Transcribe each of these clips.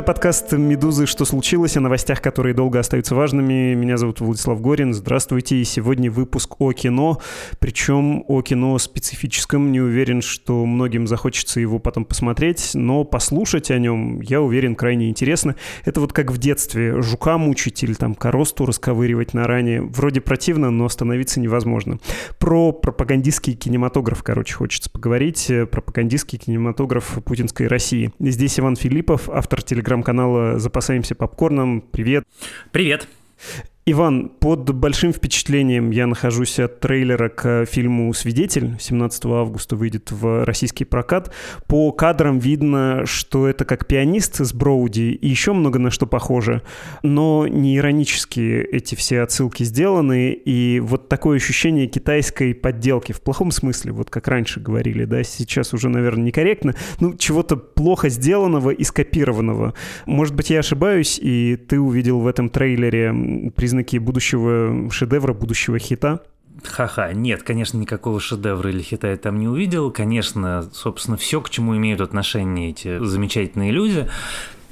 Это подкаст «Медузы. Что случилось?» о новостях, которые долго остаются важными. Меня зовут Владислав Горин. Здравствуйте. И сегодня выпуск о кино. Причем о кино специфическом. Не уверен, что многим захочется его потом посмотреть, но послушать о нем, я уверен, крайне интересно. Это вот как в детстве. Жука мучить или там коросту расковыривать на ране. Вроде противно, но остановиться невозможно. Про пропагандистский кинематограф, короче, хочется поговорить. Пропагандистский кинематограф путинской России. Здесь Иван Филиппов, автор телевизора телеграм-канала «Запасаемся попкорном». Привет. Привет. Иван, под большим впечатлением я нахожусь от трейлера к фильму «Свидетель». 17 августа выйдет в российский прокат. По кадрам видно, что это как пианист с Броуди и еще много на что похоже. Но не иронически эти все отсылки сделаны. И вот такое ощущение китайской подделки в плохом смысле, вот как раньше говорили, да, сейчас уже, наверное, некорректно. Ну, чего-то плохо сделанного и скопированного. Может быть, я ошибаюсь, и ты увидел в этом трейлере признаки будущего шедевра, будущего хита? Ха-ха, нет, конечно, никакого шедевра или хита я там не увидел. Конечно, собственно, все, к чему имеют отношение эти замечательные люди,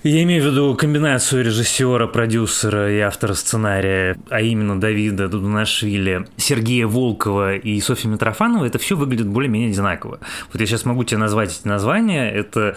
я имею в виду комбинацию режиссера, продюсера и автора сценария, а именно Давида Дудунашвили, Сергея Волкова и Софьи Митрофанова, это все выглядит более-менее одинаково. Вот я сейчас могу тебе назвать эти названия. Это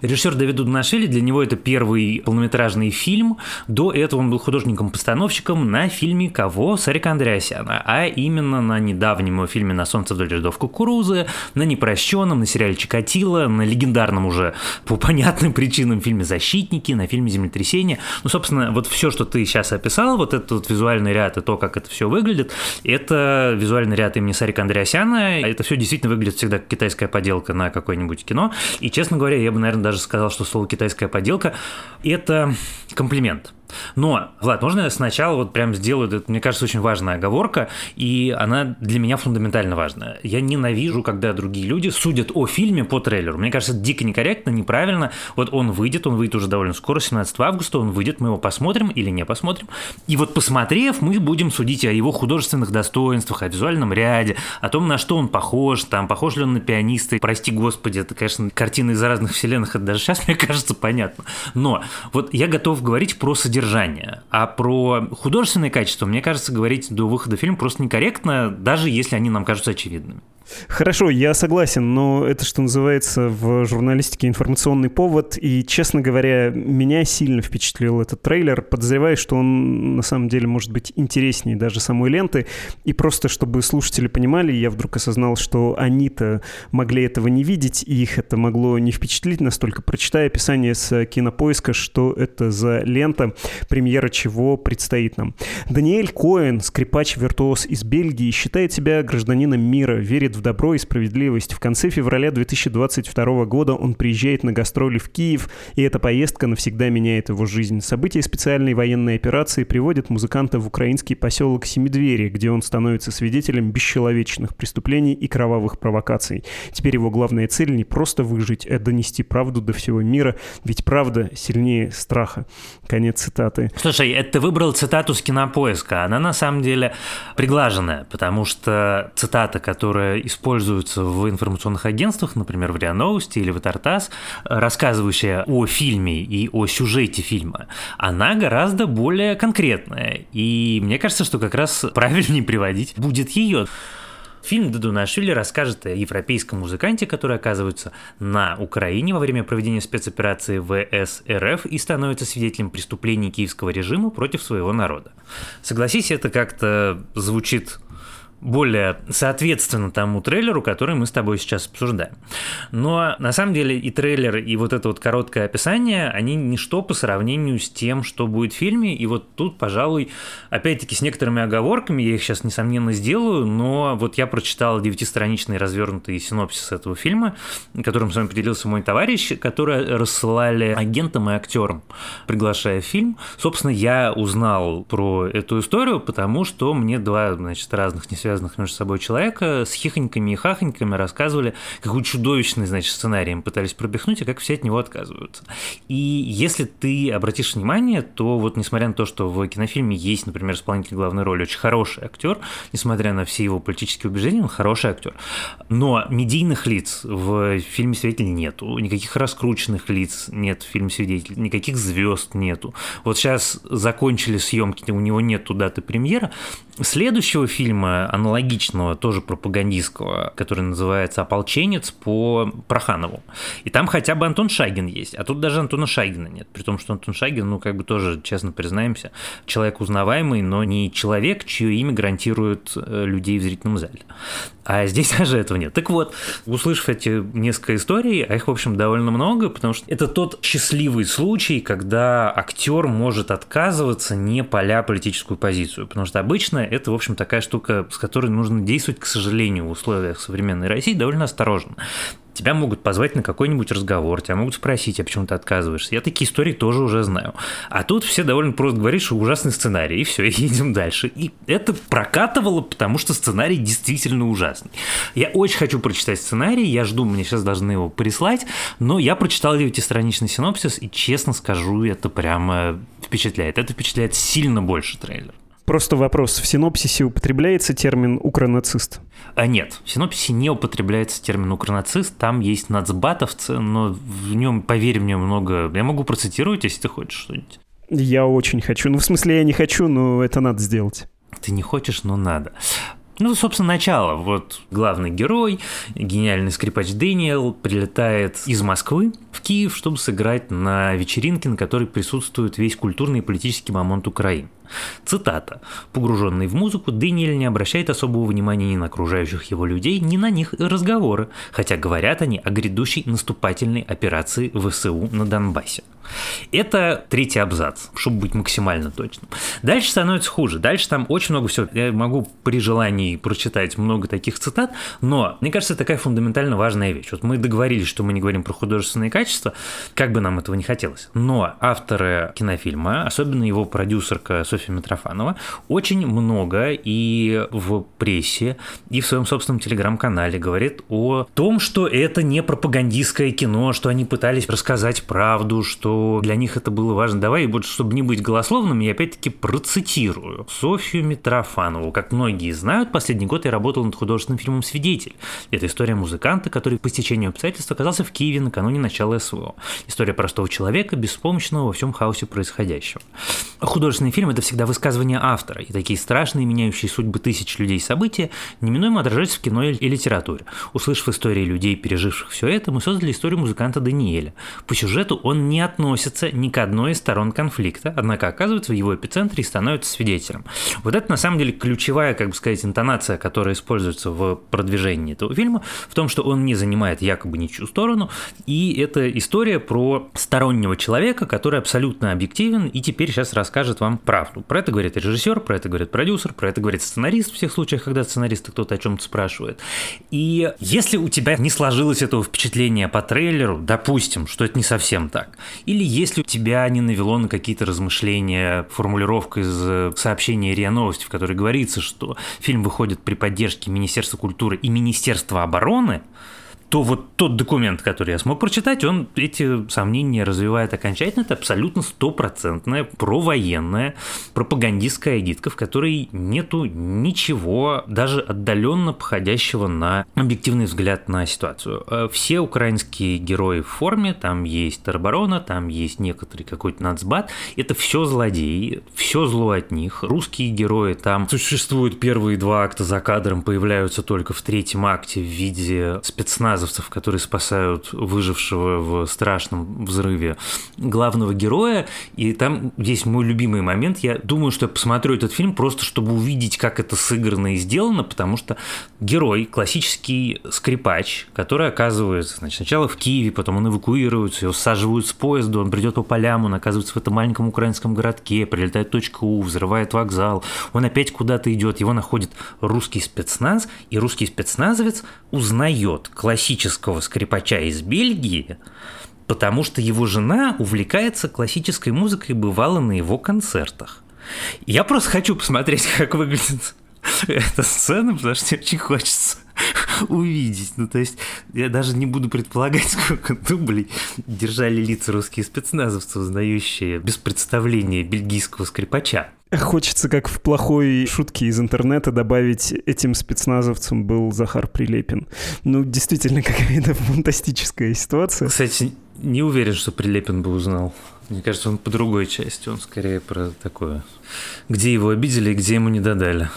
режиссер Давид Дудунашвили, для него это первый полнометражный фильм. До этого он был художником-постановщиком на фильме кого? Сарика Андреасяна, а именно на недавнем его фильме «На солнце вдоль рядов кукурузы», на «Непрощенном», на сериале «Чикатило», на легендарном уже по понятным причинам фильме «Защитник», «Защитники», на фильме «Землетрясение». Ну, собственно, вот все, что ты сейчас описал, вот этот вот визуальный ряд и то, как это все выглядит, это визуальный ряд имени Сарика Андреасяна. Это все действительно выглядит всегда как китайская поделка на какое-нибудь кино. И, честно говоря, я бы, наверное, даже сказал, что слово «китайская поделка» — это комплимент. Но, Влад, можно я сначала вот прям сделаю, это, мне кажется, очень важная оговорка, и она для меня фундаментально важная. Я ненавижу, когда другие люди судят о фильме по трейлеру. Мне кажется, это дико некорректно, неправильно. Вот он выйдет, он выйдет уже довольно скоро, 17 августа, он выйдет, мы его посмотрим или не посмотрим. И вот посмотрев, мы будем судить о его художественных достоинствах, о визуальном ряде, о том, на что он похож, там, похож ли он на пианиста. Прости господи, это, конечно, картины из разных вселенных, это даже сейчас, мне кажется, понятно. Но вот я готов говорить про содержание содержание. А про художественное качество, мне кажется, говорить до выхода фильма просто некорректно, даже если они нам кажутся очевидными. Хорошо, я согласен, но это, что называется, в журналистике информационный повод, и, честно говоря, меня сильно впечатлил этот трейлер. Подозреваю, что он, на самом деле, может быть интереснее даже самой ленты, и просто, чтобы слушатели понимали, я вдруг осознал, что они-то могли этого не видеть, и их это могло не впечатлить настолько, прочитая описание с кинопоиска, что это за лента, премьера чего предстоит нам. Даниэль Коэн, скрипач-виртуоз из Бельгии, считает себя гражданином мира, верит в добро и справедливость. В конце февраля 2022 года он приезжает на гастроли в Киев, и эта поездка навсегда меняет его жизнь. События специальной военной операции приводят музыканта в украинский поселок Семидвери, где он становится свидетелем бесчеловечных преступлений и кровавых провокаций. Теперь его главная цель не просто выжить, а донести правду до всего мира, ведь правда сильнее страха. Конец цитаты. Слушай, это ты выбрал цитату с кинопоиска. Она на самом деле приглаженная, потому что цитата, которая используются в информационных агентствах, например, в РИА Новости или в Тартас, рассказывающая о фильме и о сюжете фильма, она гораздо более конкретная. И мне кажется, что как раз правильнее приводить будет ее. Фильм Дадунашвили расскажет о европейском музыканте, который оказывается на Украине во время проведения спецоперации ВС РФ и становится свидетелем преступлений киевского режима против своего народа. Согласись, это как-то звучит более соответственно тому трейлеру, который мы с тобой сейчас обсуждаем. Но на самом деле и трейлер, и вот это вот короткое описание, они ничто по сравнению с тем, что будет в фильме. И вот тут, пожалуй, опять-таки с некоторыми оговорками, я их сейчас, несомненно, сделаю, но вот я прочитал девятистраничный развернутый синопсис этого фильма, которым с вами поделился мой товарищ, который рассылали агентам и актерам, приглашая в фильм. Собственно, я узнал про эту историю, потому что мне два, значит, разных несвязанных связанных между собой человека, с хихоньками и хахоньками рассказывали, какой чудовищный, значит, сценарий им пытались пропихнуть, и как все от него отказываются. И если ты обратишь внимание, то вот несмотря на то, что в кинофильме есть, например, исполнитель главной роли, очень хороший актер, несмотря на все его политические убеждения, он хороший актер. Но медийных лиц в фильме «Свидетель» нету, никаких раскрученных лиц нет в фильме «Свидетель», никаких звезд нету. Вот сейчас закончили съемки, у него нету даты премьера. Следующего фильма, аналогичного, тоже пропагандистского, который называется «Ополченец» по Проханову. И там хотя бы Антон Шагин есть, а тут даже Антона Шагина нет. При том, что Антон Шагин, ну, как бы тоже, честно признаемся, человек узнаваемый, но не человек, чье имя гарантирует э, людей в зрительном зале. А здесь даже этого нет. Так вот, услышав эти несколько историй, а их, в общем, довольно много, потому что это тот счастливый случай, когда актер может отказываться, не поля политическую позицию. Потому что обычно это, в общем, такая штука, с которой нужно действовать, к сожалению, в условиях современной России довольно осторожно. Тебя могут позвать на какой-нибудь разговор, тебя могут спросить, а почему ты отказываешься. Я такие истории тоже уже знаю. А тут все довольно просто говорят, что ужасный сценарий, и все, и едем дальше. И это прокатывало, потому что сценарий действительно ужасный. Я очень хочу прочитать сценарий, я жду, мне сейчас должны его прислать, но я прочитал девятистраничный синопсис, и честно скажу, это прямо впечатляет. Это впечатляет сильно больше трейлера. Просто вопрос. В синопсисе употребляется термин «укронацист»? А нет, в синопсисе не употребляется термин «укронацист». Там есть нацбатовцы, но в нем, поверь мне, много... Я могу процитировать, если ты хочешь что-нибудь. Я очень хочу. Ну, в смысле, я не хочу, но это надо сделать. Ты не хочешь, но надо. Ну, собственно, начало. Вот главный герой, гениальный скрипач Дэниел, прилетает из Москвы в Киев, чтобы сыграть на вечеринке, на которой присутствует весь культурный и политический момент Украины. Цитата. «Погруженный в музыку, Дэниэль не обращает особого внимания ни на окружающих его людей, ни на них разговоры, хотя говорят они о грядущей наступательной операции ВСУ на Донбассе. Это третий абзац, чтобы быть максимально точным. Дальше становится хуже. Дальше там очень много всего. Я могу при желании прочитать много таких цитат, но мне кажется, такая фундаментально важная вещь. Вот мы договорились, что мы не говорим про художественные качества, как бы нам этого не хотелось. Но авторы кинофильма, особенно его продюсерка Софья Митрофанова, очень много и в прессе, и в своем собственном телеграм-канале говорит о том, что это не пропагандистское кино, что они пытались рассказать правду, что для них это было важно. Давай, вот, чтобы не быть голословным, я опять-таки процитирую Софью Митрофанову. Как многие знают, последний год я работал над художественным фильмом «Свидетель». Это история музыканта, который по стечению обстоятельств оказался в Киеве накануне начала СВО. История простого человека, беспомощного во всем хаосе происходящего. Художественный фильм – это всегда высказывание автора, и такие страшные, меняющие судьбы тысяч людей события неминуемо отражаются в кино и литературе. Услышав истории людей, переживших все это, мы создали историю музыканта Даниэля. По сюжету он не относится ни к одной из сторон конфликта, однако оказывается в его эпицентре и становится свидетелем. Вот это на самом деле ключевая, как бы сказать, интонация, которая используется в продвижении этого фильма, в том, что он не занимает якобы ничью сторону, и это история про стороннего человека, который абсолютно объективен и теперь сейчас расскажет вам правду. Про это говорит режиссер, про это говорит продюсер, про это говорит сценарист в всех случаях, когда сценариста кто-то о чем-то спрашивает. И если у тебя не сложилось этого впечатления по трейлеру, допустим, что это не совсем так, или если у тебя не навело на какие-то размышления формулировка из э, сообщения РИА Новости, в которой говорится, что фильм выходит при поддержке Министерства культуры и Министерства обороны, то вот тот документ, который я смог прочитать, он эти сомнения развивает окончательно. Это абсолютно стопроцентная провоенная пропагандистская агитка, в которой нету ничего даже отдаленно походящего на объективный взгляд на ситуацию. Э, все украинские герои в форме, там есть тероборона, там есть некоторый какой-то нацбат, это все злодеи, все зло от них. Русские герои там существуют первые два акта за кадром, появляются только в третьем акте в виде спецназа спецназовцев, которые спасают выжившего в страшном взрыве главного героя. И там есть мой любимый момент. Я думаю, что я посмотрю этот фильм просто, чтобы увидеть, как это сыграно и сделано, потому что герой, классический скрипач, который оказывается значит, сначала в Киеве, потом он эвакуируется, его саживают с поезда, он придет по полям, он оказывается в этом маленьком украинском городке, прилетает точка У, взрывает вокзал, он опять куда-то идет, его находит русский спецназ, и русский спецназовец узнает классический классического скрипача из Бельгии, потому что его жена увлекается классической музыкой и бывала на его концертах. Я просто хочу посмотреть, как выглядит эту сцену, потому что мне очень хочется увидеть. Ну, то есть, я даже не буду предполагать, сколько дублей держали лица русские спецназовцы, узнающие без представления бельгийского скрипача. Хочется, как в плохой шутке из интернета, добавить этим спецназовцам был Захар Прилепин. Ну, действительно, какая-то фантастическая ситуация. Кстати, не уверен, что Прилепин бы узнал. Мне кажется, он по другой части, он скорее про такое. Где его обидели и где ему не додали.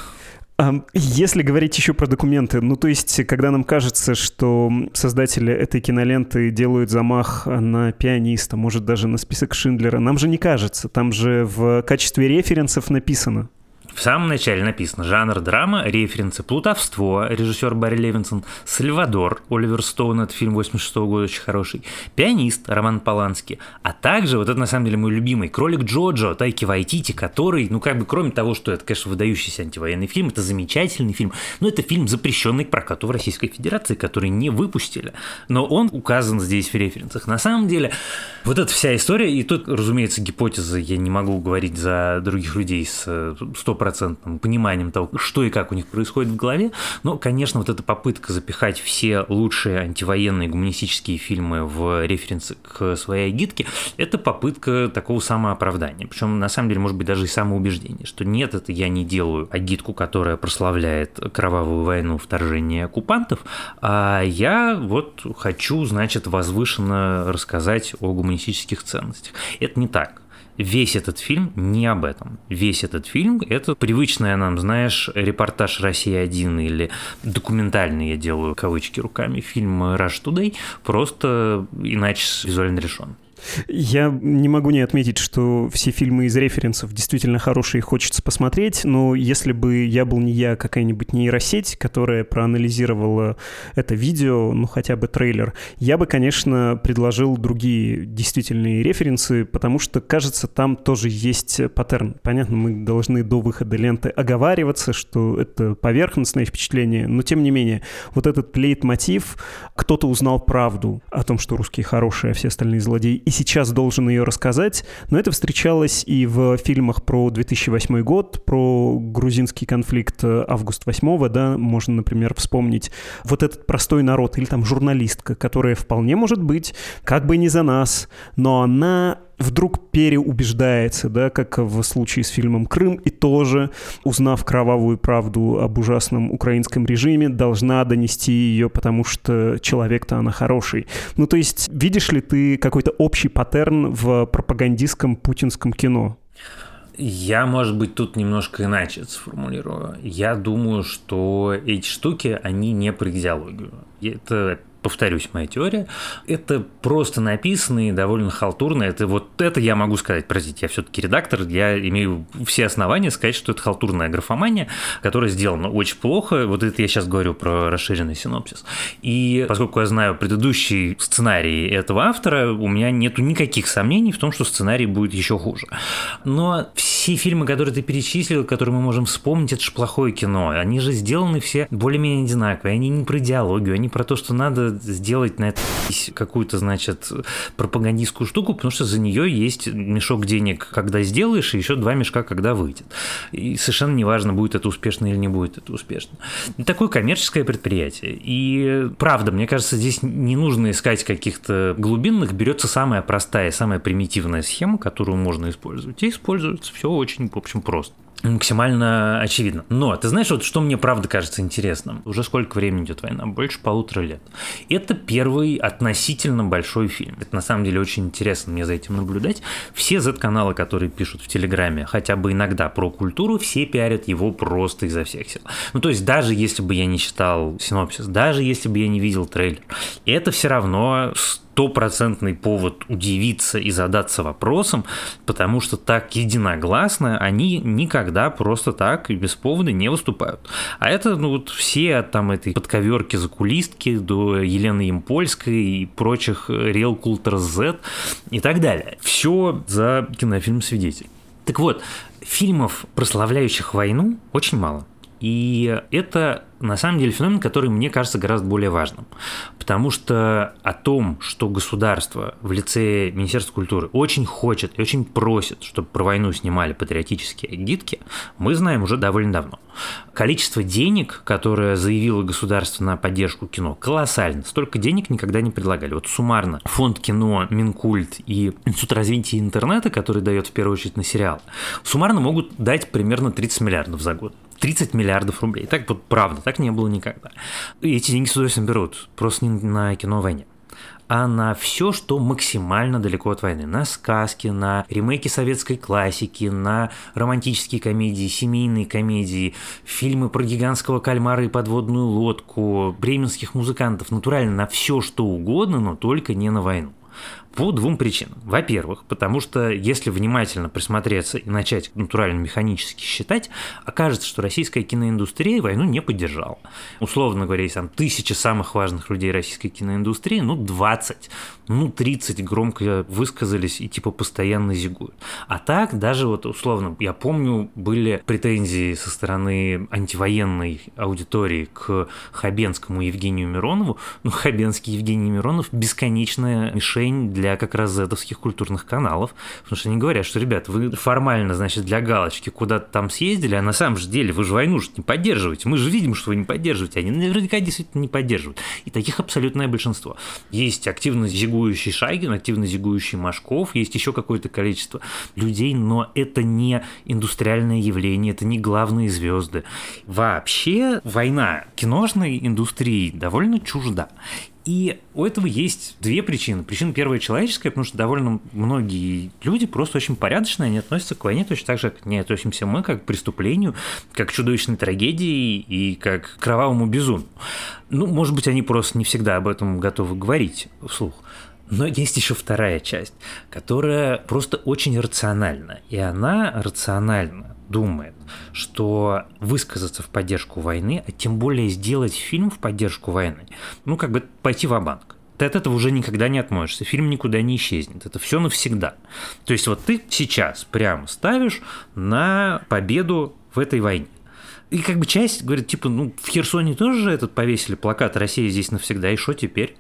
Если говорить еще про документы, ну то есть, когда нам кажется, что создатели этой киноленты делают замах на пианиста, может даже на список Шиндлера, нам же не кажется, там же в качестве референсов написано в самом начале написано «Жанр драма, референсы, плутовство», режиссер Барри Левинсон, «Сальвадор», Оливер Стоун, это фильм 86 -го года, очень хороший, «Пианист», Роман Полански, а также, вот это на самом деле мой любимый, «Кролик Джоджо», Тайки Вайтити, который, ну как бы кроме того, что это, конечно, выдающийся антивоенный фильм, это замечательный фильм, но это фильм, запрещенный к прокату в Российской Федерации, который не выпустили, но он указан здесь в референсах. На самом деле, вот эта вся история, и тут, разумеется, гипотеза, я не могу говорить за других людей с 100% стопроцентным пониманием того, что и как у них происходит в голове. Но, конечно, вот эта попытка запихать все лучшие антивоенные гуманистические фильмы в референсы к своей агитке, это попытка такого самооправдания. Причем, на самом деле, может быть, даже и самоубеждение, что нет, это я не делаю агитку, которая прославляет кровавую войну, вторжение оккупантов, а я вот хочу, значит, возвышенно рассказать о гуманистических ценностях. Это не так весь этот фильм не об этом. Весь этот фильм — это привычная нам, знаешь, репортаж «Россия-1» или документальный, я делаю кавычки руками, фильм «Rush Today», просто иначе визуально решен. Я не могу не отметить, что все фильмы из референсов действительно хорошие, хочется посмотреть, но если бы я был не я, а какая-нибудь нейросеть, которая проанализировала это видео, ну хотя бы трейлер, я бы, конечно, предложил другие действительные референсы, потому что, кажется, там тоже есть паттерн. Понятно, мы должны до выхода ленты оговариваться, что это поверхностное впечатление, но тем не менее, вот этот лейтмотив, кто-то узнал правду о том, что русские хорошие, а все остальные злодеи, и сейчас должен ее рассказать, но это встречалось и в фильмах про 2008 год, про грузинский конфликт э, август 8 да, можно, например, вспомнить. Вот этот простой народ или там журналистка, которая вполне может быть как бы не за нас, но она вдруг переубеждается, да, как в случае с фильмом «Крым», и тоже, узнав кровавую правду об ужасном украинском режиме, должна донести ее, потому что человек-то она хороший. Ну, то есть, видишь ли ты какой-то общий паттерн в пропагандистском путинском кино? Я, может быть, тут немножко иначе сформулирую. Я думаю, что эти штуки, они не про идеологию. Это повторюсь, моя теория, это просто написано и довольно халтурно. Это вот это я могу сказать, простите, я все-таки редактор, я имею все основания сказать, что это халтурная графомания, которая сделана очень плохо. Вот это я сейчас говорю про расширенный синопсис. И поскольку я знаю предыдущий сценарий этого автора, у меня нету никаких сомнений в том, что сценарий будет еще хуже. Но все фильмы, которые ты перечислил, которые мы можем вспомнить, это же плохое кино. Они же сделаны все более-менее одинаковые. Они не про идеологию, они про то, что надо сделать на это какую-то, значит, пропагандистскую штуку, потому что за нее есть мешок денег, когда сделаешь, и еще два мешка, когда выйдет. И совершенно неважно, будет это успешно или не будет это успешно. Такое коммерческое предприятие. И правда, мне кажется, здесь не нужно искать каких-то глубинных, берется самая простая, самая примитивная схема, которую можно использовать. И используется все очень, в общем, просто максимально очевидно. Но ты знаешь, вот что мне правда кажется интересным? Уже сколько времени идет война? Больше полутора лет. Это первый относительно большой фильм. Это на самом деле очень интересно мне за этим наблюдать. Все Z-каналы, которые пишут в Телеграме, хотя бы иногда про культуру, все пиарят его просто изо всех сил. Ну, то есть даже если бы я не читал синопсис, даже если бы я не видел трейлер, это все равно стопроцентный повод удивиться и задаться вопросом, потому что так единогласно они никогда просто так и без повода не выступают. А это ну, вот все от там этой подковерки закулистки до Елены Ямпольской и прочих Real Culture Z и так далее. Все за кинофильм «Свидетель». Так вот, фильмов, прославляющих войну, очень мало. И это на самом деле феномен, который мне кажется гораздо более важным. Потому что о том, что государство в лице Министерства культуры очень хочет и очень просит, чтобы про войну снимали патриотические гидки, мы знаем уже довольно давно. Количество денег, которое заявило государство на поддержку кино, колоссально. Столько денег никогда не предлагали. Вот суммарно фонд кино, Минкульт и Институт развития интернета, который дает в первую очередь на сериал, суммарно могут дать примерно 30 миллиардов за год. 30 миллиардов рублей. Так вот, правда, так не было никогда. И эти деньги с удовольствием берут, просто не на кино о войне а на все, что максимально далеко от войны. На сказки, на ремейки советской классики, на романтические комедии, семейные комедии, фильмы про гигантского кальмара и подводную лодку, бременских музыкантов, натурально на все, что угодно, но только не на войну. По двум причинам. Во-первых, потому что если внимательно присмотреться и начать натурально механически считать, окажется, что российская киноиндустрия войну не поддержала. Условно говоря, есть там тысячи самых важных людей российской киноиндустрии, ну 20, ну 30 громко высказались и типа постоянно зигуют. А так даже вот условно, я помню, были претензии со стороны антивоенной аудитории к Хабенскому Евгению Миронову. Ну, Хабенский Евгений Миронов бесконечная мишень для для как раз зетовских культурных каналов, потому что они говорят, что, ребят, вы формально, значит, для галочки куда-то там съездили, а на самом же деле вы же войну же не поддерживаете, мы же видим, что вы не поддерживаете, они наверняка действительно не поддерживают. И таких абсолютное большинство. Есть активно зигующий Шайгин, активно зигующий Машков, есть еще какое-то количество людей, но это не индустриальное явление, это не главные звезды. Вообще война киношной индустрии довольно чужда. И у этого есть две причины. Причина первая человеческая, потому что довольно многие люди просто очень порядочные, они относятся к войне точно так же, как не относимся мы, как к преступлению, как к чудовищной трагедии и как к кровавому безумию. Ну, может быть, они просто не всегда об этом готовы говорить вслух. Но есть еще вторая часть, которая просто очень рациональна. И она рациональна думает, что высказаться в поддержку войны, а тем более сделать фильм в поддержку войны, ну, как бы пойти в банк ты от этого уже никогда не отмоешься, фильм никуда не исчезнет, это все навсегда. То есть вот ты сейчас прямо ставишь на победу в этой войне. И как бы часть говорит, типа, ну, в Херсоне тоже этот повесили плакат «Россия здесь навсегда», и что теперь?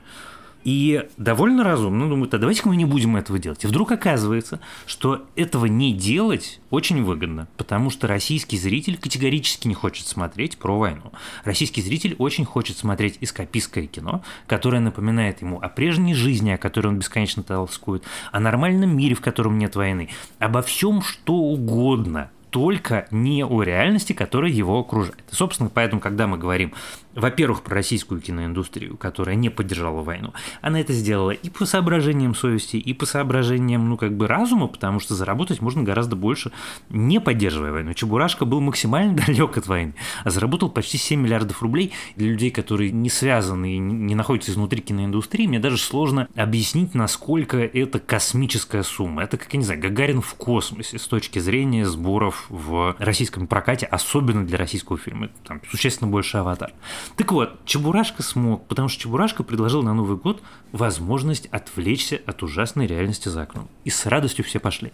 И довольно разумно думают, а давайте-ка мы не будем этого делать. И вдруг оказывается, что этого не делать очень выгодно, потому что российский зритель категорически не хочет смотреть про войну. Российский зритель очень хочет смотреть эскапистское кино, которое напоминает ему о прежней жизни, о которой он бесконечно толскует, о нормальном мире, в котором нет войны, обо всем, что угодно, только не о реальности, которая его окружает. И, собственно, поэтому, когда мы говорим во-первых, про российскую киноиндустрию, которая не поддержала войну. Она это сделала и по соображениям совести, и по соображениям, ну, как бы разума, потому что заработать можно гораздо больше, не поддерживая войну. Чебурашка был максимально далек от войны, а заработал почти 7 миллиардов рублей. Для людей, которые не связаны и не находятся изнутри киноиндустрии, мне даже сложно объяснить, насколько это космическая сумма. Это, как я не знаю, Гагарин в космосе с точки зрения сборов в российском прокате, особенно для российского фильма. Там существенно больше «Аватар». Так вот, Чебурашка смог, потому что Чебурашка предложил на Новый год возможность отвлечься от ужасной реальности за окном. И с радостью все пошли.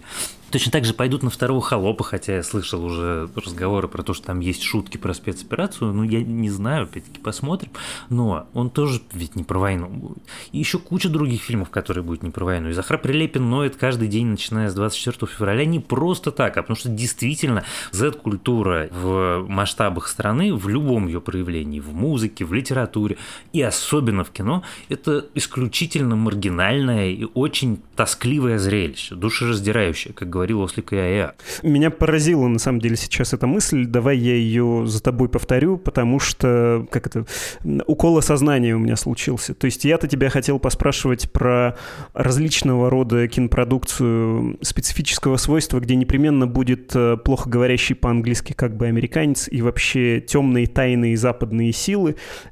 Точно так же пойдут на второго холопа, хотя я слышал уже разговоры про то, что там есть шутки про спецоперацию. Ну, я не знаю, опять-таки посмотрим. Но он тоже ведь не про войну будет. И еще куча других фильмов, которые будут не про войну. И Захар Прилепин ноет каждый день, начиная с 24 февраля, не просто так, а потому что действительно Z-культура в масштабах страны, в любом ее проявлении, в музыке, в литературе и особенно в кино, это исключительно маргинальное и очень тоскливое зрелище, душераздирающее, как говорил Ослик Иая. Меня поразила на самом деле сейчас эта мысль, давай я ее за тобой повторю, потому что, как это, укол сознания у меня случился. То есть я-то тебя хотел поспрашивать про различного рода кинопродукцию специфического свойства, где непременно будет э, плохо говорящий по-английски как бы американец и вообще темные тайные западные силы,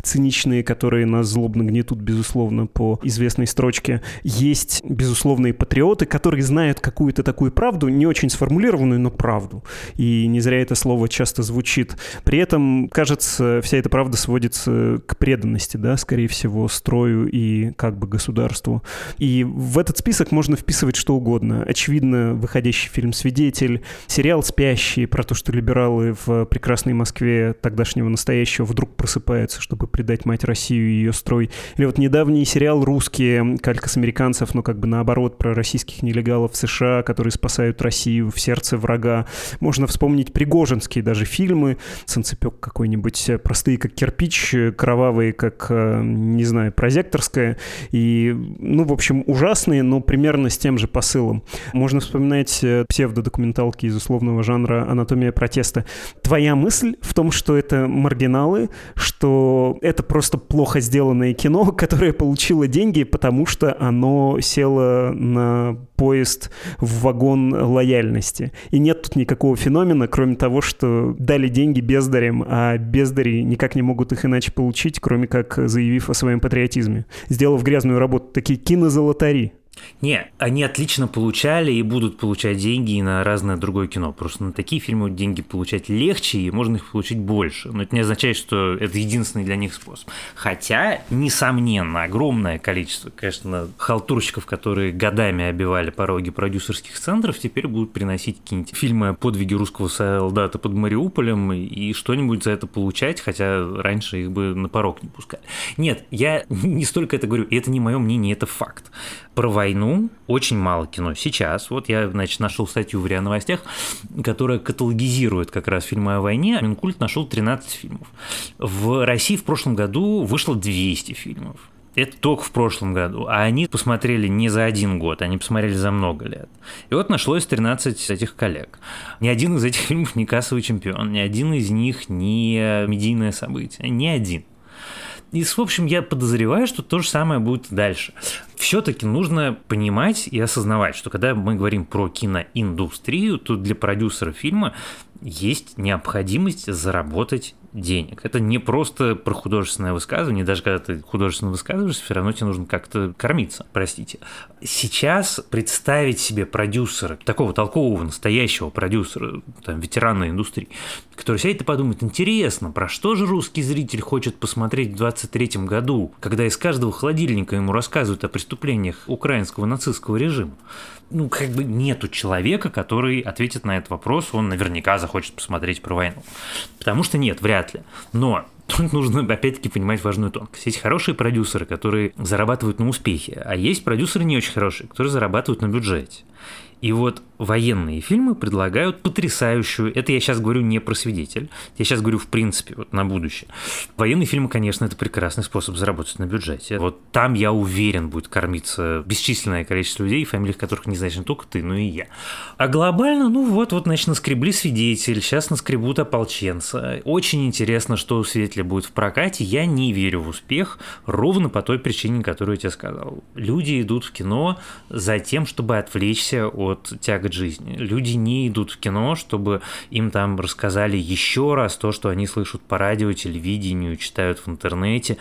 циничные, которые нас злобно гнетут, безусловно, по известной строчке. Есть безусловные патриоты, которые знают какую-то такую правду, не очень сформулированную, но правду. И не зря это слово часто звучит. При этом, кажется, вся эта правда сводится к преданности, да, скорее всего, строю и как бы государству. И в этот список можно вписывать что угодно. Очевидно, выходящий фильм «Свидетель», сериал спящие, про то, что либералы в прекрасной Москве тогдашнего настоящего вдруг просыпаются, чтобы предать мать Россию и ее строй. Или вот недавний сериал «Русские», калька с американцев, но как бы наоборот, про российских нелегалов в США, которые спасают Россию в сердце врага. Можно вспомнить пригожинские даже фильмы, «Санцепек» какой-нибудь, простые как кирпич, кровавые как, э, не знаю, прозекторская. И, ну, в общем, ужасные, но примерно с тем же посылом. Можно вспоминать э, псевдодокументалки из условного жанра «Анатомия протеста». Твоя мысль в том, что это маргиналы, что это просто плохо сделанное кино, которое получило деньги, потому что оно село на поезд в вагон лояльности. И нет тут никакого феномена, кроме того, что дали деньги бездарям, а бездари никак не могут их иначе получить, кроме как заявив о своем патриотизме, сделав грязную работу. Такие кинозолотари. Не, они отлично получали и будут получать деньги и на разное другое кино. Просто на такие фильмы деньги получать легче, и можно их получить больше. Но это не означает, что это единственный для них способ. Хотя, несомненно, огромное количество, конечно, халтурщиков, которые годами обивали пороги продюсерских центров, теперь будут приносить какие-нибудь фильмы о подвиге русского солдата под Мариуполем и что-нибудь за это получать, хотя раньше их бы на порог не пускали. Нет, я не столько это говорю, и это не мое мнение, это факт. Про войну очень мало кино. Сейчас, вот я, значит, нашел статью в РИА Новостях, которая каталогизирует как раз фильмы о войне. Минкульт нашел 13 фильмов. В России в прошлом году вышло 200 фильмов. Это только в прошлом году. А они посмотрели не за один год, они посмотрели за много лет. И вот нашлось 13 этих коллег. Ни один из этих фильмов не кассовый чемпион, ни один из них не медийное событие. Ни один. И, в общем, я подозреваю, что то же самое будет дальше. Все-таки нужно понимать и осознавать, что когда мы говорим про киноиндустрию, то для продюсера фильма есть необходимость заработать денег. Это не просто про художественное высказывание, даже когда ты художественно высказываешься, все равно тебе нужно как-то кормиться, простите. Сейчас представить себе продюсера, такого толкового, настоящего продюсера, там, ветерана индустрии, который сядет и подумает, интересно, про что же русский зритель хочет посмотреть в 23 году, когда из каждого холодильника ему рассказывают о преступлениях украинского нацистского режима ну, как бы нету человека, который ответит на этот вопрос, он наверняка захочет посмотреть про войну. Потому что нет, вряд ли. Но тут нужно опять-таки понимать важную тонкость. Есть хорошие продюсеры, которые зарабатывают на успехе, а есть продюсеры не очень хорошие, которые зарабатывают на бюджете. И вот военные фильмы предлагают потрясающую, это я сейчас говорю не про свидетель, я сейчас говорю в принципе, вот на будущее. Военные фильмы, конечно, это прекрасный способ заработать на бюджете. Вот там, я уверен, будет кормиться бесчисленное количество людей, фамилии которых не знаешь только ты, но и я. А глобально, ну вот, вот, значит, наскребли свидетель, сейчас наскребут ополченца. Очень интересно, что у свидетеля будет в прокате. Я не верю в успех ровно по той причине, которую я тебе сказал. Люди идут в кино за тем, чтобы отвлечься от тягот от жизни. Люди не идут в кино, чтобы им там рассказали еще раз то, что они слышат по радио, телевидению, читают в интернете,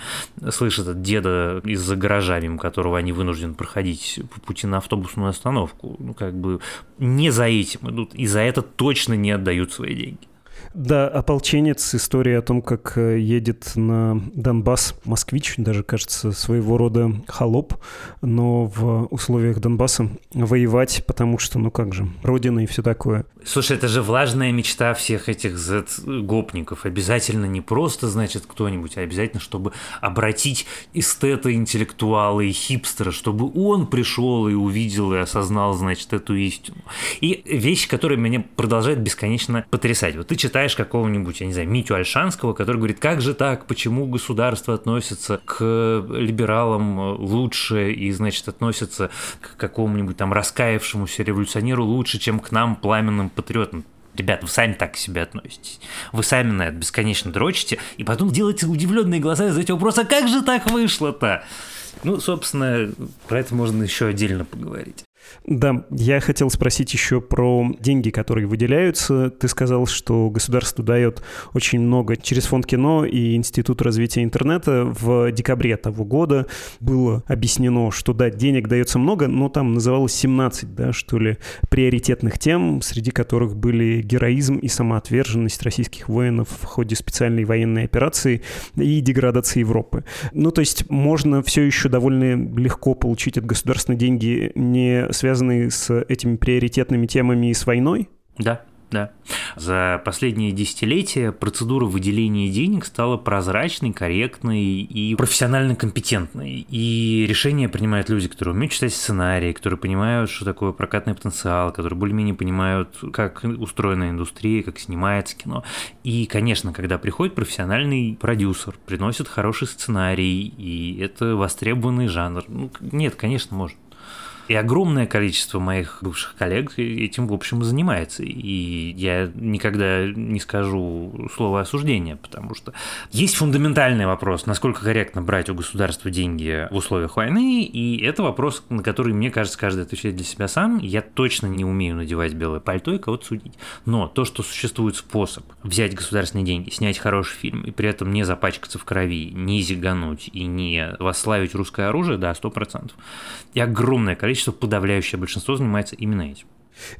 слышат от деда из-за гаража, мимо которого они вынуждены проходить по пути на автобусную остановку. Ну, как бы не за этим идут, и за это точно не отдают свои деньги. Да, ополченец, история о том, как э, едет на Донбасс москвич, даже, кажется, своего рода холоп, но в условиях Донбасса воевать, потому что, ну как же, родина и все такое. Слушай, это же влажная мечта всех этих Z-гопников. Обязательно не просто, значит, кто-нибудь, а обязательно, чтобы обратить эстета, интеллектуала и хипстера, чтобы он пришел и увидел и осознал, значит, эту истину. И вещи, которые меня продолжают бесконечно потрясать. Вот ты читаешь читаешь какого-нибудь, я не знаю, Митю Альшанского, который говорит, как же так, почему государство относится к либералам лучше и, значит, относится к какому-нибудь там раскаявшемуся революционеру лучше, чем к нам, пламенным патриотам. Ребят, вы сами так к себе относитесь. Вы сами на это бесконечно дрочите, и потом делаете удивленные глаза и задаете вопрос, а как же так вышло-то? Ну, собственно, про это можно еще отдельно поговорить. Да, я хотел спросить еще про деньги, которые выделяются. Ты сказал, что государство дает очень много через фонд кино и Институт развития интернета. В декабре того года было объяснено, что да, денег дается много, но там называлось 17, да, что ли, приоритетных тем, среди которых были героизм и самоотверженность российских воинов в ходе специальной военной операции и деградации Европы. Ну, то есть можно все еще довольно легко получить от государственной деньги не связанные с этими приоритетными темами и с войной? Да, Да. За последние десятилетия процедура выделения денег стала прозрачной, корректной и профессионально компетентной. И решения принимают люди, которые умеют читать сценарии, которые понимают, что такое прокатный потенциал, которые более-менее понимают, как устроена индустрия, как снимается кино. И, конечно, когда приходит профессиональный продюсер, приносит хороший сценарий, и это востребованный жанр. Ну, нет, конечно, может. И огромное количество моих бывших коллег этим, в общем, занимается. И я никогда не скажу слово осуждения, потому что есть фундаментальный вопрос, насколько корректно брать у государства деньги в условиях войны, и это вопрос, на который, мне кажется, каждый отвечает для себя сам. Я точно не умею надевать белое пальто и кого-то судить. Но то, что существует способ взять государственные деньги, снять хороший фильм, и при этом не запачкаться в крови, не зигануть и не восславить русское оружие, да, сто процентов. И огромное количество количество, подавляющее большинство занимается именно этим.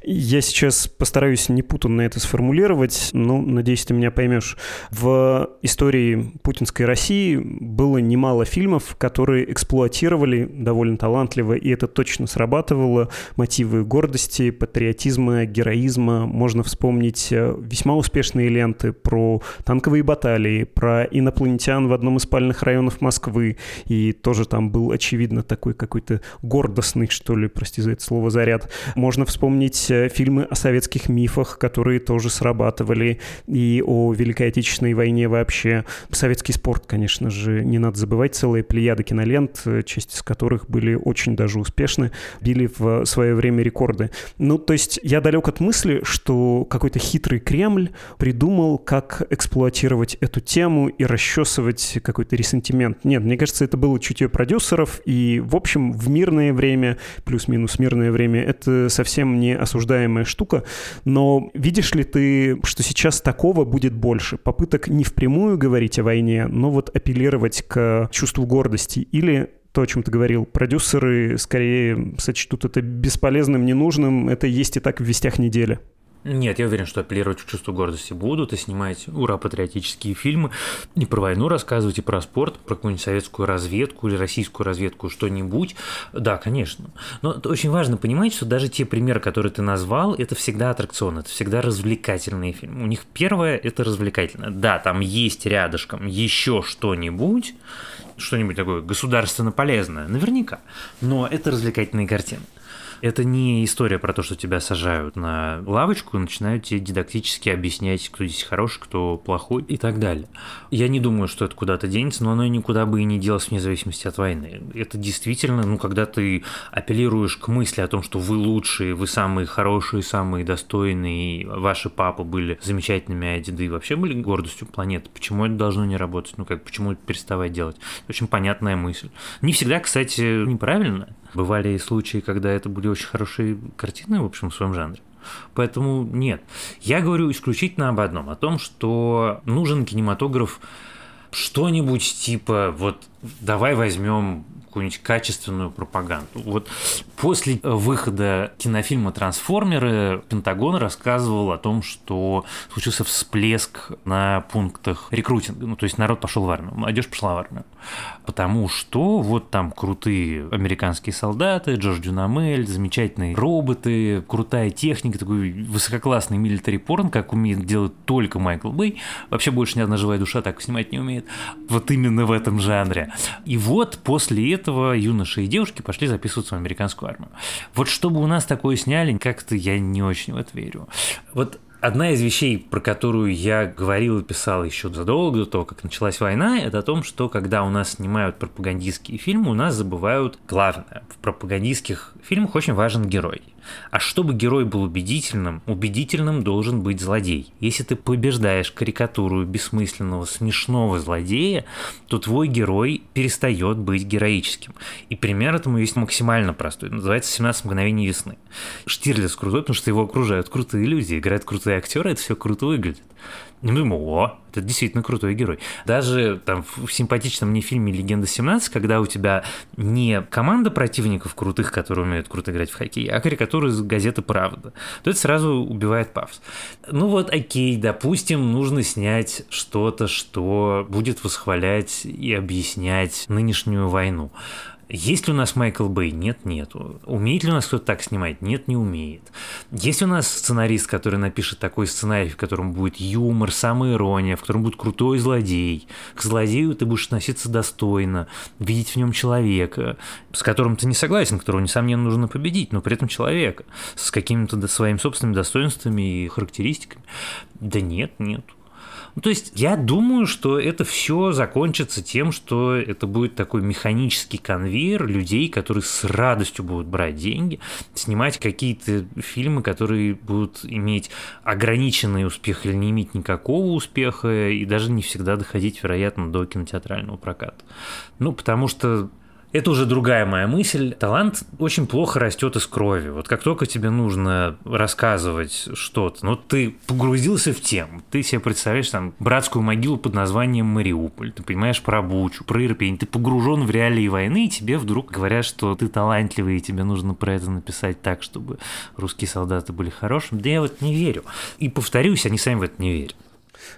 Я сейчас постараюсь не путанно это сформулировать, но, надеюсь, ты меня поймешь. В истории путинской России было немало фильмов, которые эксплуатировали довольно талантливо, и это точно срабатывало, мотивы гордости, патриотизма, героизма. Можно вспомнить э, весьма успешные ленты про танковые баталии, про инопланетян в одном из спальных районов Москвы, и тоже там был, очевидно, такой какой-то гордостный, что ли, прости за это слово, заряд. Можно вспомнить вспомнить э, фильмы о советских мифах, которые тоже срабатывали, и о Великой Отечественной войне вообще. Советский спорт, конечно же, не надо забывать, целая плеяда кинолент, э, часть из которых были очень даже успешны, били в свое время рекорды. Ну, то есть я далек от мысли, что какой-то хитрый Кремль придумал, как эксплуатировать эту тему и расчесывать какой-то ресентимент. Нет, мне кажется, это было чутье продюсеров, и, в общем, в мирное время, плюс-минус мирное время, это совсем не осуждаемая штука, но видишь ли ты, что сейчас такого будет больше? Попыток не впрямую говорить о войне, но вот апеллировать к чувству гордости или то, о чем ты говорил, продюсеры скорее сочтут это бесполезным, ненужным, это есть и так в вестях недели. Нет, я уверен, что апеллировать к чувству гордости будут и снимать ура-патриотические фильмы, и про войну рассказывать, и про спорт, про какую-нибудь советскую разведку или российскую разведку, что-нибудь. Да, конечно. Но очень важно понимать, что даже те примеры, которые ты назвал, это всегда аттракцион, это всегда развлекательные фильмы. У них первое – это развлекательное. Да, там есть рядышком еще что-нибудь, что-нибудь такое государственно полезное, наверняка, но это развлекательные картины. Это не история про то, что тебя сажают на лавочку и начинают тебе дидактически объяснять, кто здесь хороший, кто плохой и так далее. Я не думаю, что это куда-то денется, но оно никуда бы и не делось вне зависимости от войны. Это действительно, ну, когда ты апеллируешь к мысли о том, что вы лучшие, вы самые хорошие, самые достойные, ваши папы были замечательными, а деды вообще были гордостью планеты. Почему это должно не работать? Ну, как, почему переставать делать? Очень понятная мысль. Не всегда, кстати, неправильная. Бывали и случаи, когда это были очень хорошие картины, в общем, в своем жанре. Поэтому нет. Я говорю исключительно об одном, о том, что нужен кинематограф что-нибудь типа вот давай возьмем какую-нибудь качественную пропаганду. Вот после выхода кинофильма «Трансформеры» Пентагон рассказывал о том, что случился всплеск на пунктах рекрутинга. Ну, то есть народ пошел в армию, молодежь пошла в армию. Потому что вот там крутые американские солдаты, Джордж Дюнамель, замечательные роботы, крутая техника, такой высококлассный милитари порн, как умеет делать только Майкл Бэй. Вообще больше ни одна живая душа так снимать не умеет. Вот именно в этом жанре. И вот после этого юноши и девушки пошли записываться в американскую армию. Вот чтобы у нас такое сняли, как-то я не очень в это верю. Вот Одна из вещей, про которую я говорил и писал еще задолго до того, как началась война, это о том, что когда у нас снимают пропагандистские фильмы, у нас забывают главное. В пропагандистских фильмах очень важен герой. А чтобы герой был убедительным, убедительным должен быть злодей. Если ты побеждаешь карикатуру бессмысленного, смешного злодея, то твой герой перестает быть героическим. И пример этому есть максимально простой. Называется «17 мгновений весны». Штирлиц крутой, потому что его окружают крутые люди, играют крутые актеры, это все круто выглядит. И мы думаем, о, это действительно крутой герой. Даже там в симпатичном мне фильме «Легенда 17», когда у тебя не команда противников крутых, которые умеют круто играть в хоккей, а карикатуры из газеты «Правда», то это сразу убивает пафос. Ну вот, окей, допустим, нужно снять что-то, что будет восхвалять и объяснять нынешнюю войну. Есть ли у нас Майкл Бэй? Нет, нет. Умеет ли у нас кто-то так снимать? Нет, не умеет. Есть у нас сценарист, который напишет такой сценарий, в котором будет юмор, самоирония, в котором будет крутой злодей? К злодею ты будешь относиться достойно, видеть в нем человека, с которым ты не согласен, которого, несомненно, нужно победить, но при этом человека, с какими-то своими собственными достоинствами и характеристиками. Да нет, нет. Ну, то есть я думаю, что это все закончится тем, что это будет такой механический конвейер людей, которые с радостью будут брать деньги, снимать какие-то фильмы, которые будут иметь ограниченный успех или не иметь никакого успеха, и даже не всегда доходить, вероятно, до кинотеатрального проката. Ну, потому что это уже другая моя мысль. Талант очень плохо растет из крови. Вот как только тебе нужно рассказывать что-то, ну ты погрузился в тему, ты себе представляешь там братскую могилу под названием Мариуполь, ты понимаешь про Бучу, про Ирпень, ты погружен в реалии войны, и тебе вдруг говорят, что ты талантливый, и тебе нужно про это написать так, чтобы русские солдаты были хорошими. Да я вот не верю. И повторюсь, они сами в это не верят.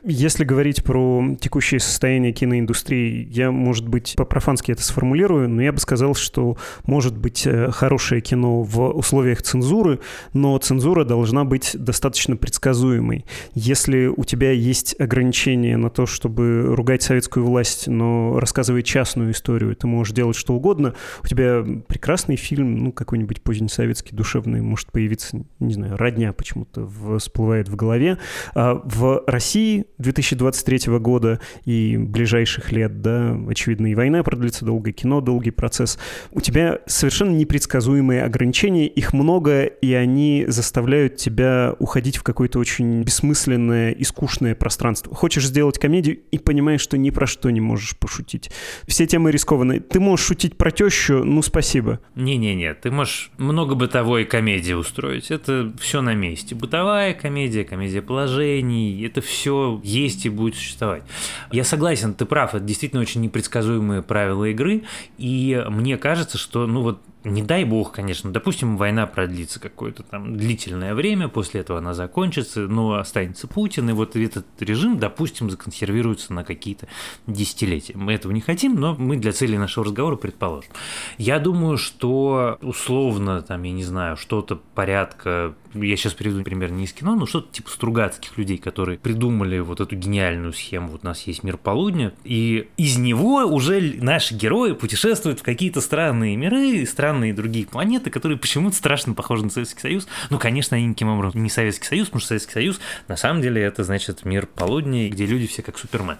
Если говорить про текущее состояние киноиндустрии, я, может быть, по-профански это сформулирую, но я бы сказал, что может быть э, хорошее кино в условиях цензуры, но цензура должна быть достаточно предсказуемой. Если у тебя есть ограничения на то, чтобы ругать советскую власть, но рассказывать частную историю, ты можешь делать что угодно, у тебя прекрасный фильм, ну, какой-нибудь позднесоветский, душевный, может появиться, не знаю, родня почему-то всплывает в голове. А в России 2023 года и ближайших лет, да, очевидно, и война продлится долго, кино долгий процесс. У тебя совершенно непредсказуемые ограничения, их много, и они заставляют тебя уходить в какое-то очень бессмысленное и скучное пространство. Хочешь сделать комедию и понимаешь, что ни про что не можешь пошутить. Все темы рискованные. Ты можешь шутить про тещу, ну спасибо. Не-не-не, ты можешь много бытовой комедии устроить. Это все на месте. Бытовая комедия, комедия положений, это все есть и будет существовать. Я согласен, ты прав, это действительно очень непредсказуемые правила игры, и мне кажется, что, ну вот, не дай бог, конечно, допустим, война продлится какое-то там длительное время, после этого она закончится, но останется Путин, и вот этот режим, допустим, законсервируется на какие-то десятилетия. Мы этого не хотим, но мы для цели нашего разговора предположим. Я думаю, что условно, там, я не знаю, что-то порядка, я сейчас приведу пример не из кино, но что-то типа Стругацких людей, которые придумали вот эту гениальную схему, вот у нас есть мир полудня, и из него уже наши герои путешествуют в какие-то странные миры, странные странные другие планеты, которые почему-то страшно похожи на Советский Союз. Ну, конечно, они никаким образом не Советский Союз, потому что Советский Союз на самом деле это значит мир полудня, где люди все как Супермен.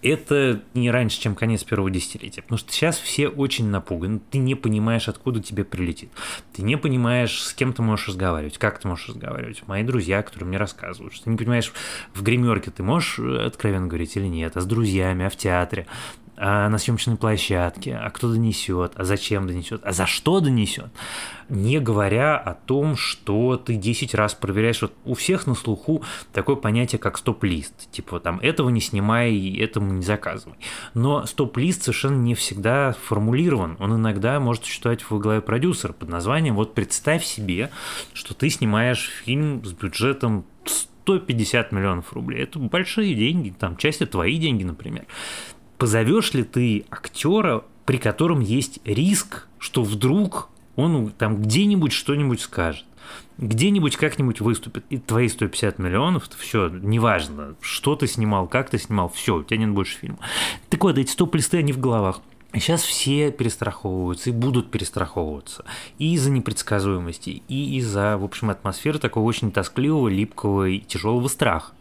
Это не раньше, чем конец первого десятилетия, потому что сейчас все очень напуганы, ты не понимаешь, откуда тебе прилетит. Ты не понимаешь, с кем ты можешь разговаривать, как ты можешь разговаривать. Мои друзья, которые мне рассказывают, что ты не понимаешь, в гримерке ты можешь откровенно говорить или нет, а с друзьями, а в театре а на съемочной площадке, а кто донесет, а зачем донесет, а за что донесет. Не говоря о том, что ты 10 раз проверяешь. Вот у всех на слуху такое понятие, как стоп-лист. Типа там этого не снимай, этому не заказывай. Но стоп-лист совершенно не всегда формулирован. Он иногда может существовать в главе продюсера под названием «Вот представь себе, что ты снимаешь фильм с бюджетом 150 миллионов рублей. Это большие деньги, там часть это твои деньги, например позовешь ли ты актера, при котором есть риск, что вдруг он там где-нибудь что-нибудь скажет, где-нибудь как-нибудь выступит, и твои 150 миллионов, все, неважно, что ты снимал, как ты снимал, все, у тебя нет больше фильма. Так вот, эти стоп-листы, они в головах. Сейчас все перестраховываются и будут перестраховываться. И из-за непредсказуемости, и из-за, в общем, атмосферы такого очень тоскливого, липкого и тяжелого страха.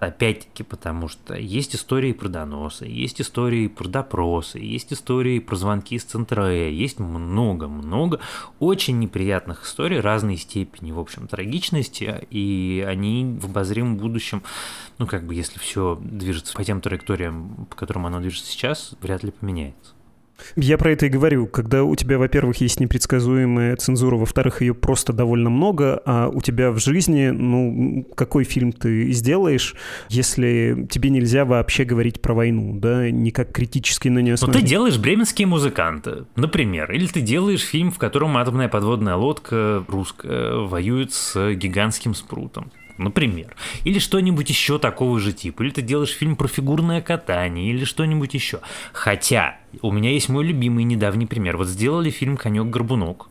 Опять-таки, потому что есть истории про доносы, есть истории про допросы, есть истории про звонки из центра Э, есть много-много очень неприятных историй разной степени, в общем, трагичности, и они в обозримом будущем, ну, как бы, если все движется по тем траекториям, по которым оно движется сейчас, вряд ли поменяется. Я про это и говорю. Когда у тебя, во-первых, есть непредсказуемая цензура, во-вторых, ее просто довольно много, а у тебя в жизни, ну, какой фильм ты сделаешь, если тебе нельзя вообще говорить про войну, да, никак критически на нее смотреть. Ну, ты делаешь «Бременские музыканты», например, или ты делаешь фильм, в котором атомная подводная лодка русская воюет с гигантским спрутом. Например. Или что-нибудь еще такого же типа. Или ты делаешь фильм про фигурное катание, или что-нибудь еще. Хотя, у меня есть мой любимый недавний пример. Вот сделали фильм «Конек-горбунок»,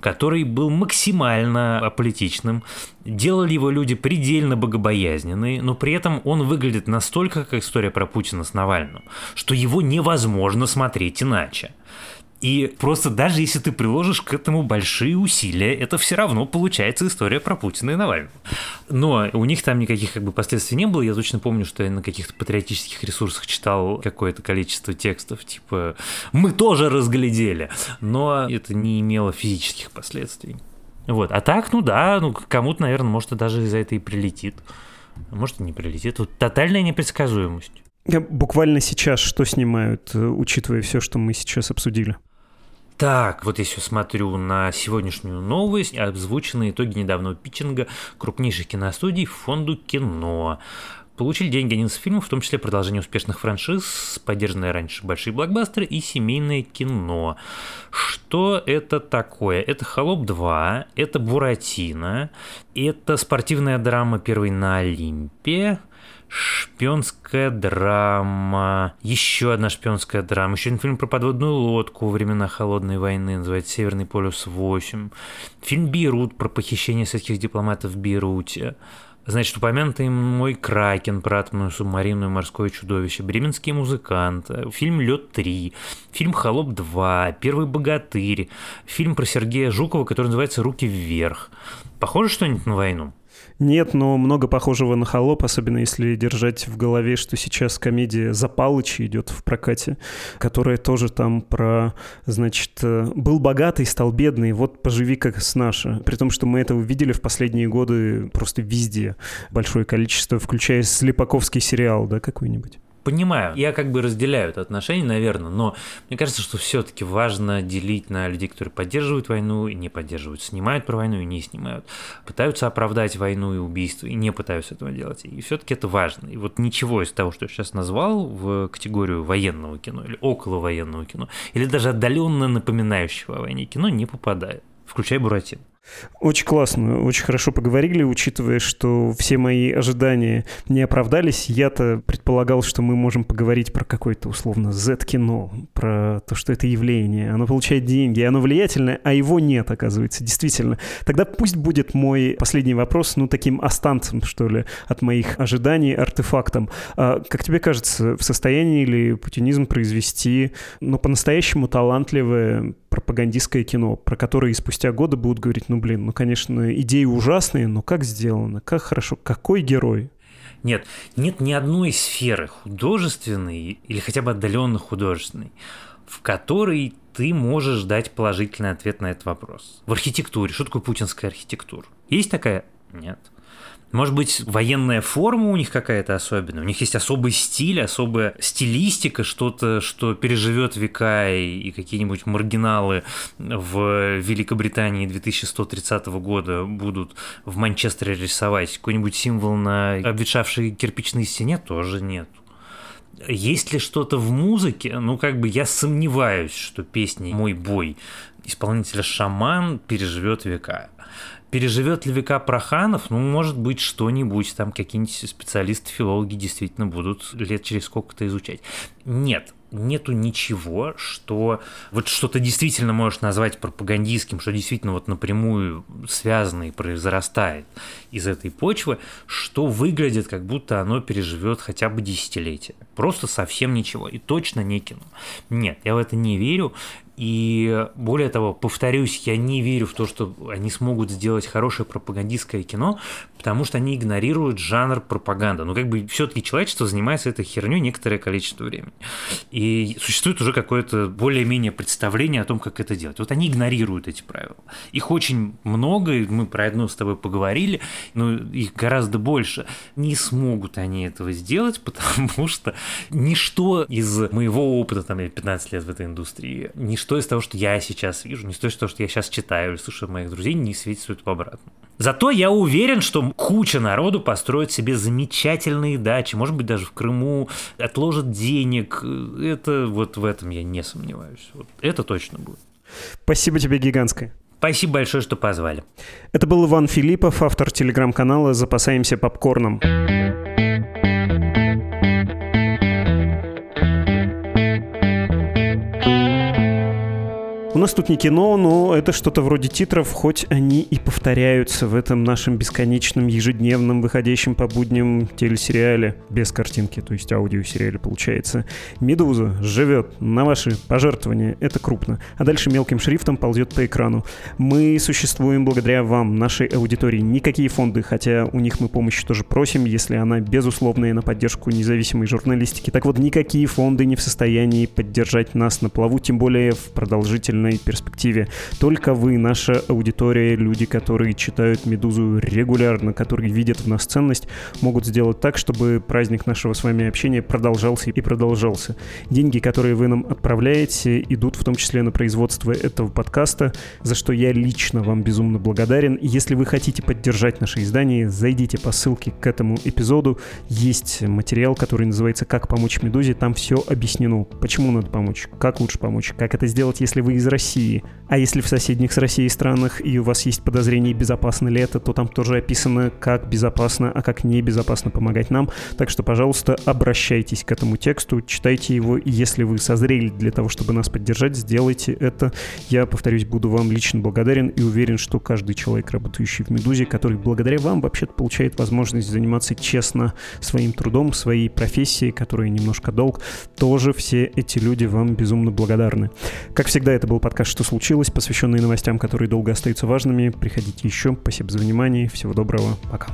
который был максимально аполитичным. Делали его люди предельно богобоязненные, но при этом он выглядит настолько как история про Путина с Навальным, что его невозможно смотреть иначе. И просто даже если ты приложишь к этому большие усилия, это все равно получается история про Путина и Навального. Но у них там никаких как бы последствий не было. Я точно помню, что я на каких-то патриотических ресурсах читал какое-то количество текстов, типа «Мы тоже разглядели!» Но это не имело физических последствий. Вот. А так, ну да, ну кому-то, наверное, может, даже из-за этого и прилетит. Может, и не прилетит. Тут тотальная непредсказуемость. Буквально сейчас что снимают, э, учитывая все, что мы сейчас обсудили? Так, вот я сейчас смотрю на сегодняшнюю новость, озвученные итоги недавнего питчинга крупнейших киностудий фонду кино. Получили деньги 11 фильмов, в том числе продолжение успешных франшиз, поддержанные раньше большие блокбастеры и семейное кино. Что это такое? Это «Холоп 2», это «Буратино», это спортивная драма «Первый на Олимпе», шпионская драма, еще одна шпионская драма, еще один фильм про подводную лодку времена Холодной войны, называется «Северный полюс 8», фильм «Бейрут» про похищение советских дипломатов в Бейруте, Значит, упомянутый мой Кракен про атомную субмарину и морское чудовище, Бременский музыкант, фильм Лед 3, фильм Холоп 2, Первый богатырь, фильм про Сергея Жукова, который называется Руки вверх. Похоже что-нибудь на войну? Нет, но много похожего на «Холоп», особенно если держать в голове, что сейчас комедия «За Палыча» идет в прокате, которая тоже там про, значит, э, был богатый, стал бедный, вот поживи как с наша. При том, что мы это увидели в последние годы просто везде. Большое количество, включая Слепаковский сериал, да, какой-нибудь понимаю, я как бы разделяю это отношение, наверное, но мне кажется, что все-таки важно делить на людей, которые поддерживают войну и не поддерживают, снимают про войну и не снимают, пытаются оправдать войну и убийство и не пытаются этого делать. И все-таки это важно. И вот ничего из того, что я сейчас назвал в категорию военного кино или около военного кино, или даже отдаленно напоминающего о войне кино не попадает, включая Буратино. Очень классно, очень хорошо поговорили, учитывая, что все мои ожидания не оправдались. Я-то предполагал, что мы можем поговорить про какое-то условно Z-кино, про то, что это явление. Оно получает деньги, оно влиятельное, а его нет, оказывается, действительно. Тогда пусть будет мой последний вопрос, ну, таким остантом, что ли, от моих ожиданий, артефактом. А, как тебе кажется, в состоянии ли путинизм произвести, ну, по-настоящему талантливое пропагандистское кино, про которое и спустя годы будут говорить, ну, блин, ну, конечно, идеи ужасные, но как сделано, как хорошо, какой герой? Нет, нет ни одной сферы художественной или хотя бы отдаленно художественной, в которой ты можешь дать положительный ответ на этот вопрос. В архитектуре. Что такое путинская архитектура? Есть такая? Нет. Может быть, военная форма у них какая-то особенная, у них есть особый стиль, особая стилистика, что-то, что переживет века, и, какие-нибудь маргиналы в Великобритании 2130 года будут в Манчестере рисовать. Какой-нибудь символ на обветшавшей кирпичной стене тоже нет. Есть ли что-то в музыке? Ну, как бы я сомневаюсь, что песни «Мой бой» исполнителя «Шаман» переживет века. Переживет ли века Проханов? Ну, может быть, что-нибудь там какие-нибудь специалисты, филологи действительно будут лет через сколько-то изучать. Нет, нету ничего, что вот что-то действительно можешь назвать пропагандистским, что действительно вот напрямую связано и произрастает из этой почвы, что выглядит как будто оно переживет хотя бы десятилетие. Просто совсем ничего. И точно не кино. Нет, я в это не верю. И более того, повторюсь, я не верю в то, что они смогут сделать хорошее пропагандистское кино, потому что они игнорируют жанр пропаганды. Ну, как бы все-таки человечество занимается этой херней некоторое количество времени. И существует уже какое-то более-менее представление о том, как это делать. Вот они игнорируют эти правила. Их очень много, и мы про одно с тобой поговорили, но их гораздо больше. Не смогут они этого сделать, потому что ничто из моего опыта, там, я 15 лет в этой индустрии, ничто из того, что я сейчас вижу, ничто из того, что я сейчас читаю или слушаю моих друзей, не свидетельствует в обратном. Зато я уверен, что куча народу построит себе замечательные дачи, может быть, даже в Крыму, отложит денег. Это вот в этом я не сомневаюсь. Вот это точно будет. Спасибо тебе гигантское. Спасибо большое, что позвали. Это был Иван Филиппов, автор телеграм-канала «Запасаемся попкорном». У нас тут не кино, но это что-то вроде титров, хоть они и повторяются в этом нашем бесконечном ежедневном выходящем по будням телесериале без картинки, то есть аудиосериале получается. «Медуза» живет на ваши пожертвования, это крупно, а дальше мелким шрифтом ползет по экрану. Мы существуем благодаря вам, нашей аудитории. Никакие фонды, хотя у них мы помощи тоже просим, если она безусловная на поддержку независимой журналистики. Так вот, никакие фонды не в состоянии поддержать нас на плаву, тем более в продолжительном длительной перспективе. Только вы, наша аудитория, люди, которые читают «Медузу» регулярно, которые видят в нас ценность, могут сделать так, чтобы праздник нашего с вами общения продолжался и продолжался. Деньги, которые вы нам отправляете, идут в том числе на производство этого подкаста, за что я лично вам безумно благодарен. Если вы хотите поддержать наше издание, зайдите по ссылке к этому эпизоду. Есть материал, который называется «Как помочь Медузе». Там все объяснено, почему надо помочь, как лучше помочь, как это сделать, если вы из России. А если в соседних с Россией странах и у вас есть подозрение, безопасно ли это, то там тоже описано, как безопасно, а как небезопасно помогать нам. Так что, пожалуйста, обращайтесь к этому тексту, читайте его, и если вы созрели для того, чтобы нас поддержать, сделайте это. Я, повторюсь, буду вам лично благодарен и уверен, что каждый человек, работающий в «Медузе», который благодаря вам вообще-то получает возможность заниматься честно своим трудом, своей профессией, которая немножко долг, тоже все эти люди вам безумно благодарны. Как всегда, это был подкаст «Что случилось?», посвященный новостям, которые долго остаются важными. Приходите еще. Спасибо за внимание. Всего доброго. Пока.